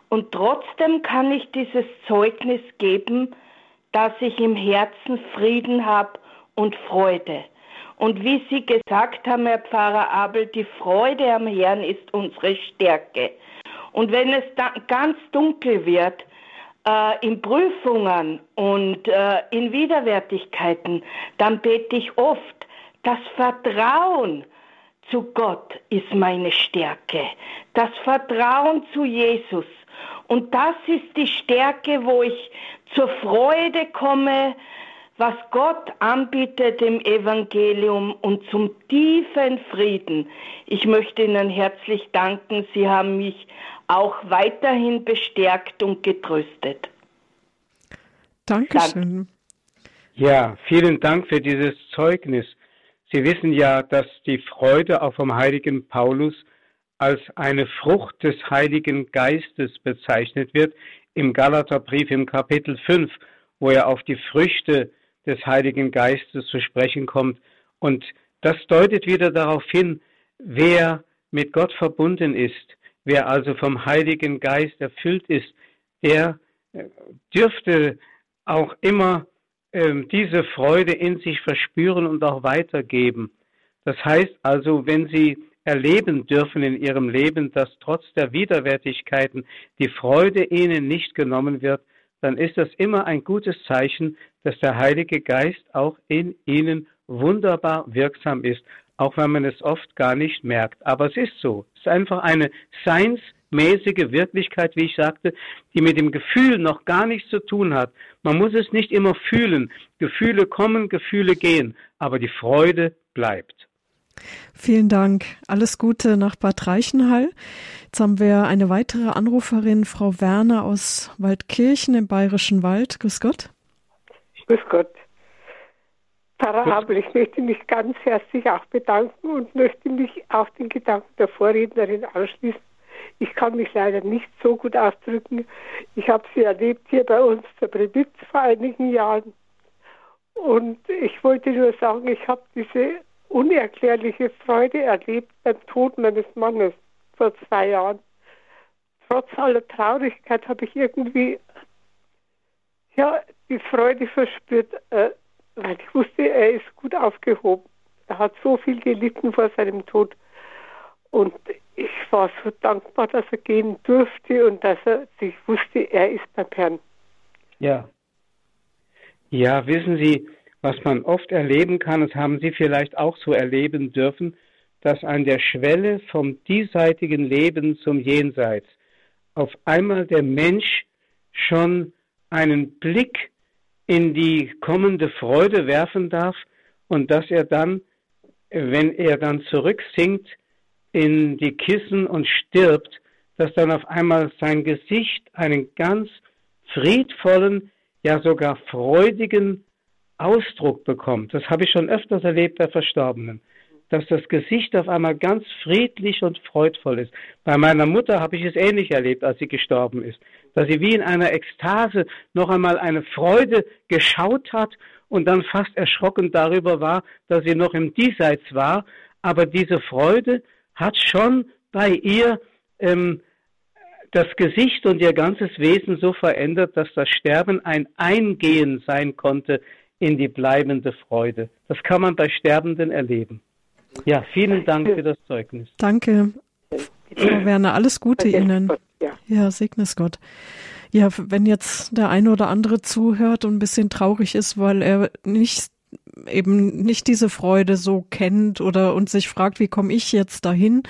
Und trotzdem kann ich dieses Zeugnis geben, dass ich im Herzen Frieden habe und Freude. Und wie Sie gesagt haben, Herr Pfarrer Abel, die Freude am Herrn ist unsere Stärke. Und wenn es ganz dunkel wird, äh, in Prüfungen und äh, in Widerwärtigkeiten, dann bete ich oft, das Vertrauen zu Gott ist meine Stärke. Das Vertrauen zu Jesus. Und das ist die Stärke, wo ich zur Freude komme, was Gott anbietet im Evangelium und zum tiefen Frieden. Ich möchte Ihnen herzlich danken. Sie haben mich auch weiterhin bestärkt und getröstet. Dankeschön. Ja, vielen Dank für dieses Zeugnis. Sie wissen ja, dass die Freude auch vom heiligen Paulus als eine Frucht des Heiligen Geistes bezeichnet wird im Galaterbrief im Kapitel 5, wo er auf die Früchte des Heiligen Geistes zu sprechen kommt. Und das deutet wieder darauf hin, wer mit Gott verbunden ist, wer also vom Heiligen Geist erfüllt ist, der äh, dürfte auch immer äh, diese Freude in sich verspüren und auch weitergeben. Das heißt also, wenn Sie erleben dürfen in Ihrem Leben, dass trotz der Widerwärtigkeiten die Freude Ihnen nicht genommen wird, dann ist das immer ein gutes Zeichen, dass der Heilige Geist auch in ihnen wunderbar wirksam ist, auch wenn man es oft gar nicht merkt. Aber es ist so. Es ist einfach eine seinsmäßige Wirklichkeit, wie ich sagte, die mit dem Gefühl noch gar nichts zu tun hat. Man muss es nicht immer fühlen. Gefühle kommen, Gefühle gehen, aber die Freude bleibt. Vielen Dank. Alles Gute nach Bad Reichenhall. Jetzt haben wir eine weitere Anruferin, Frau Werner aus Waldkirchen im Bayerischen Wald. Grüß Gott. Grüß Gott. Pfarrer Habel, ich möchte mich ganz herzlich auch bedanken und möchte mich auf den Gedanken der Vorrednerin anschließen. Ich kann mich leider nicht so gut ausdrücken. Ich habe sie erlebt hier bei uns zur Prebitz vor einigen Jahren. Und ich wollte nur sagen, ich habe diese unerklärliche Freude erlebt beim Tod meines Mannes vor zwei Jahren. Trotz aller Traurigkeit habe ich irgendwie ja, die Freude verspürt, äh, weil ich wusste, er ist gut aufgehoben. Er hat so viel gelitten vor seinem Tod. Und ich war so dankbar, dass er gehen durfte und dass er sich wusste, er ist beim Herrn. Ja. Ja, wissen Sie, was man oft erleben kann, das haben Sie vielleicht auch so erleben dürfen, dass an der Schwelle vom diesseitigen Leben zum Jenseits auf einmal der Mensch schon einen Blick in die kommende Freude werfen darf und dass er dann, wenn er dann zurücksinkt in die Kissen und stirbt, dass dann auf einmal sein Gesicht einen ganz friedvollen, ja sogar freudigen Ausdruck bekommt. Das habe ich schon öfters erlebt bei Verstorbenen, dass das Gesicht auf einmal ganz friedlich und freudvoll ist. Bei meiner Mutter habe ich es ähnlich erlebt, als sie gestorben ist, dass sie wie in einer Ekstase noch einmal eine Freude geschaut hat und dann fast erschrocken darüber war, dass sie noch im Diesseits war. Aber diese Freude hat schon bei ihr ähm, das Gesicht und ihr ganzes Wesen so verändert, dass das Sterben ein Eingehen sein konnte in die bleibende Freude. Das kann man bei Sterbenden erleben. Ja, vielen Dank für das Zeugnis. Danke. Frau Werner, alles Gute Ihnen. Ja, segne es Gott. Ja, wenn jetzt der eine oder andere zuhört und ein bisschen traurig ist, weil er nicht eben nicht diese Freude so kennt oder und sich fragt, wie komme ich jetzt dahin?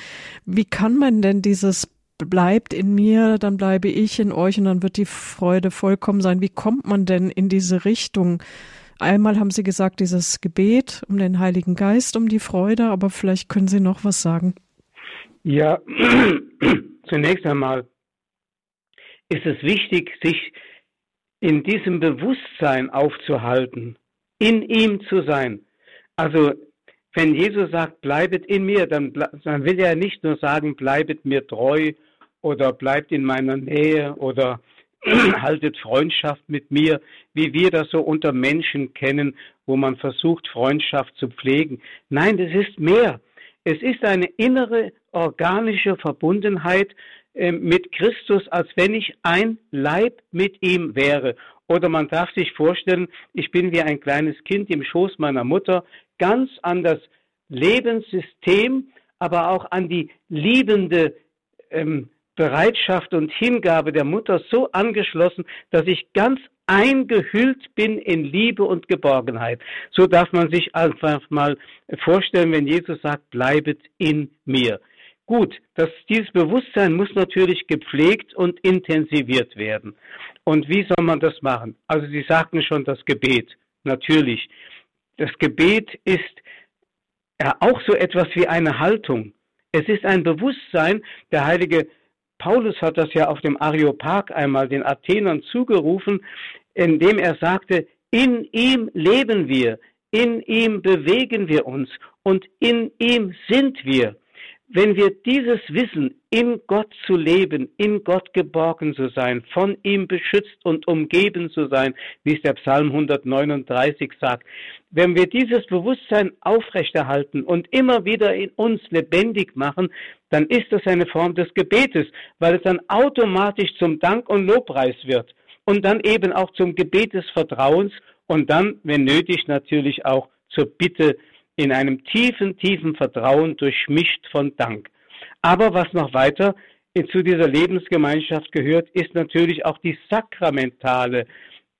Wie kann man denn dieses bleibt in mir, dann bleibe ich in euch und dann wird die Freude vollkommen sein. Wie kommt man denn in diese Richtung? Einmal haben Sie gesagt, dieses Gebet um den Heiligen Geist, um die Freude, aber vielleicht können Sie noch was sagen. Ja, zunächst einmal ist es wichtig, sich in diesem Bewusstsein aufzuhalten, in ihm zu sein. Also, wenn Jesus sagt, bleibet in mir, dann, dann will er nicht nur sagen, bleibet mir treu oder bleibt in meiner Nähe oder haltet Freundschaft mit mir, wie wir das so unter Menschen kennen, wo man versucht, Freundschaft zu pflegen. Nein, das ist mehr. Es ist eine innere organische Verbundenheit äh, mit Christus, als wenn ich ein Leib mit ihm wäre. Oder man darf sich vorstellen, ich bin wie ein kleines Kind im Schoß meiner Mutter, ganz an das Lebenssystem, aber auch an die liebende ähm, Bereitschaft und Hingabe der Mutter so angeschlossen, dass ich ganz eingehüllt bin in Liebe und Geborgenheit. So darf man sich einfach mal vorstellen, wenn Jesus sagt, bleibet in mir. Gut, das, dieses Bewusstsein muss natürlich gepflegt und intensiviert werden. Und wie soll man das machen? Also Sie sagten schon das Gebet. Natürlich. Das Gebet ist ja auch so etwas wie eine Haltung. Es ist ein Bewusstsein. Der heilige Paulus hat das ja auf dem Areopag einmal den Athenern zugerufen, indem er sagte, in ihm leben wir, in ihm bewegen wir uns und in ihm sind wir. Wenn wir dieses Wissen, in Gott zu leben, in Gott geborgen zu sein, von ihm beschützt und umgeben zu sein, wie es der Psalm 139 sagt, wenn wir dieses Bewusstsein aufrechterhalten und immer wieder in uns lebendig machen, dann ist das eine Form des Gebetes, weil es dann automatisch zum Dank und Lobpreis wird und dann eben auch zum Gebet des Vertrauens und dann, wenn nötig, natürlich auch zur Bitte in einem tiefen, tiefen Vertrauen durchmischt von Dank. Aber was noch weiter zu dieser Lebensgemeinschaft gehört, ist natürlich auch die sakramentale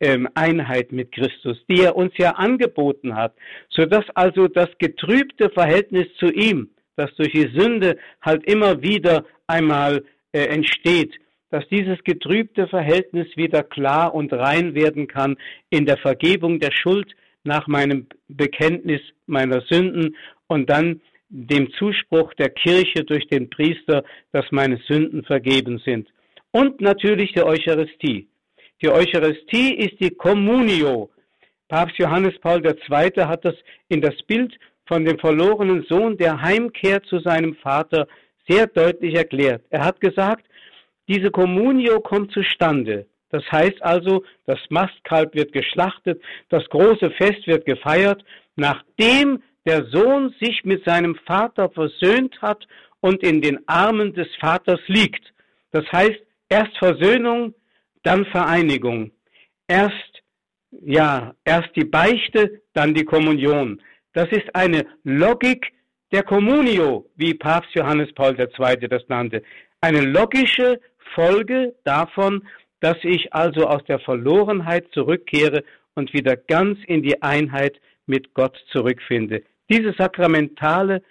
ähm, Einheit mit Christus, die er uns ja angeboten hat, sodass also das getrübte Verhältnis zu ihm, das durch die Sünde halt immer wieder einmal äh, entsteht, dass dieses getrübte Verhältnis wieder klar und rein werden kann in der Vergebung der Schuld, nach meinem Bekenntnis meiner Sünden und dann dem Zuspruch der Kirche durch den Priester, dass meine Sünden vergeben sind. Und natürlich der Eucharistie. Die Eucharistie ist die Communio. Papst Johannes Paul II. hat das in das Bild von dem verlorenen Sohn, der heimkehrt zu seinem Vater, sehr deutlich erklärt. Er hat gesagt, diese Communio kommt zustande das heißt also, das Mastkalb wird geschlachtet, das große Fest wird gefeiert, nachdem der Sohn sich mit seinem Vater versöhnt hat und in den Armen des Vaters liegt. Das heißt, erst Versöhnung, dann Vereinigung. Erst, ja, erst die Beichte, dann die Kommunion. Das ist eine Logik der Communio, wie Papst Johannes Paul II. das nannte. Eine logische Folge davon, dass ich also aus der Verlorenheit zurückkehre und wieder ganz in die Einheit mit Gott zurückfinde. Diese sakramentale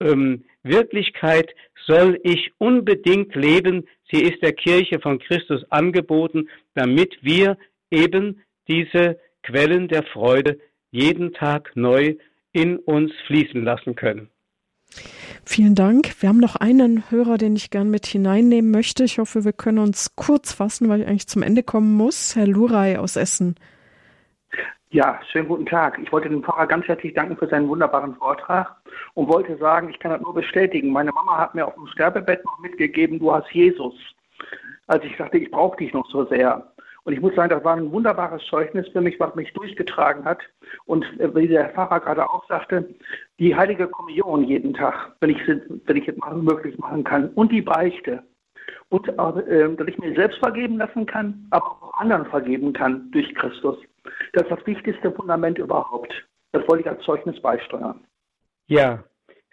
ähm, Wirklichkeit soll ich unbedingt leben. Sie ist der Kirche von Christus angeboten, damit wir eben diese Quellen der Freude jeden Tag neu in uns fließen lassen können. Vielen Dank. Wir haben noch einen Hörer, den ich gern mit hineinnehmen möchte. Ich hoffe, wir können uns kurz fassen, weil ich eigentlich zum Ende kommen muss. Herr Luray aus Essen. Ja, schönen guten Tag. Ich wollte dem Pfarrer ganz herzlich danken für seinen wunderbaren Vortrag und wollte sagen, ich kann das nur bestätigen. Meine Mama hat mir auf dem Sterbebett noch mitgegeben, du hast Jesus. Als ich dachte, ich brauche dich noch so sehr. Und ich muss sagen, das war ein wunderbares Zeugnis für mich, was mich durchgetragen hat. Und äh, wie der Pfarrer gerade auch sagte, die heilige Kommunion jeden Tag, wenn ich, wenn ich es möglich machen kann, und die Beichte. Und äh, dass ich mir selbst vergeben lassen kann, aber auch anderen vergeben kann durch Christus. Das ist das wichtigste Fundament überhaupt. Das wollte ich als Zeugnis beisteuern. Ja,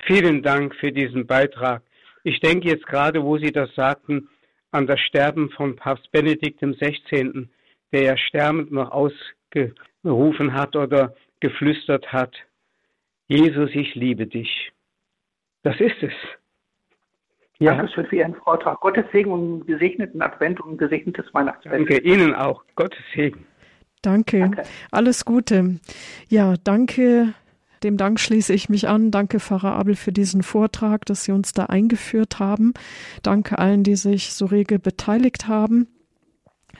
vielen Dank für diesen Beitrag. Ich denke jetzt gerade, wo Sie das sagten, an das Sterben von Papst Benedikt XVI., der ja sterbend noch ausgerufen hat oder geflüstert hat, Jesus, ich liebe dich. Das ist es. Ja. Dankeschön für Ihren Vortrag. Gottes Segen und gesegneten Advent und gesegnetes Weihnachtsfest. Danke Ihnen auch. Gottes Segen. Danke. danke. Alles Gute. Ja, danke dem Dank schließe ich mich an. Danke, Pfarrer Abel, für diesen Vortrag, dass Sie uns da eingeführt haben. Danke allen, die sich so rege beteiligt haben.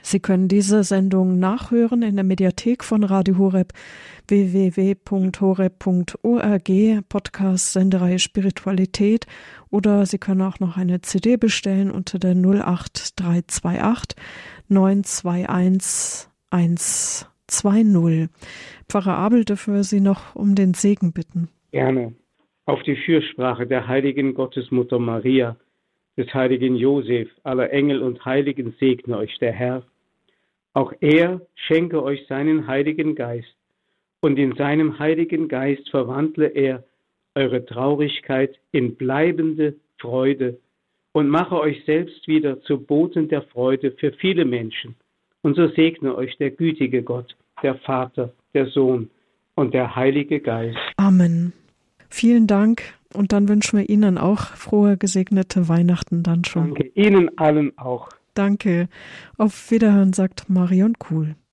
Sie können diese Sendung nachhören in der Mediathek von Radio Horeb www.horeb.org Podcast Sendereihe Spiritualität oder Sie können auch noch eine CD bestellen unter der 08328 921 120. Pfarrer Abel dürfen wir Sie noch um den Segen bitten. Gerne. Auf die Fürsprache der heiligen Gottesmutter Maria, des heiligen Josef, aller Engel und Heiligen segne euch der Herr. Auch er schenke euch seinen heiligen Geist, und in seinem heiligen Geist verwandle er eure Traurigkeit in bleibende Freude und mache euch selbst wieder zu Boten der Freude für viele Menschen. Und so segne euch der gütige Gott, der Vater, der Sohn und der Heilige Geist. Amen. Vielen Dank und dann wünschen wir Ihnen auch frohe, gesegnete Weihnachten dann schon. Danke Ihnen allen auch. Danke. Auf Wiederhören, sagt Marion Kuhl.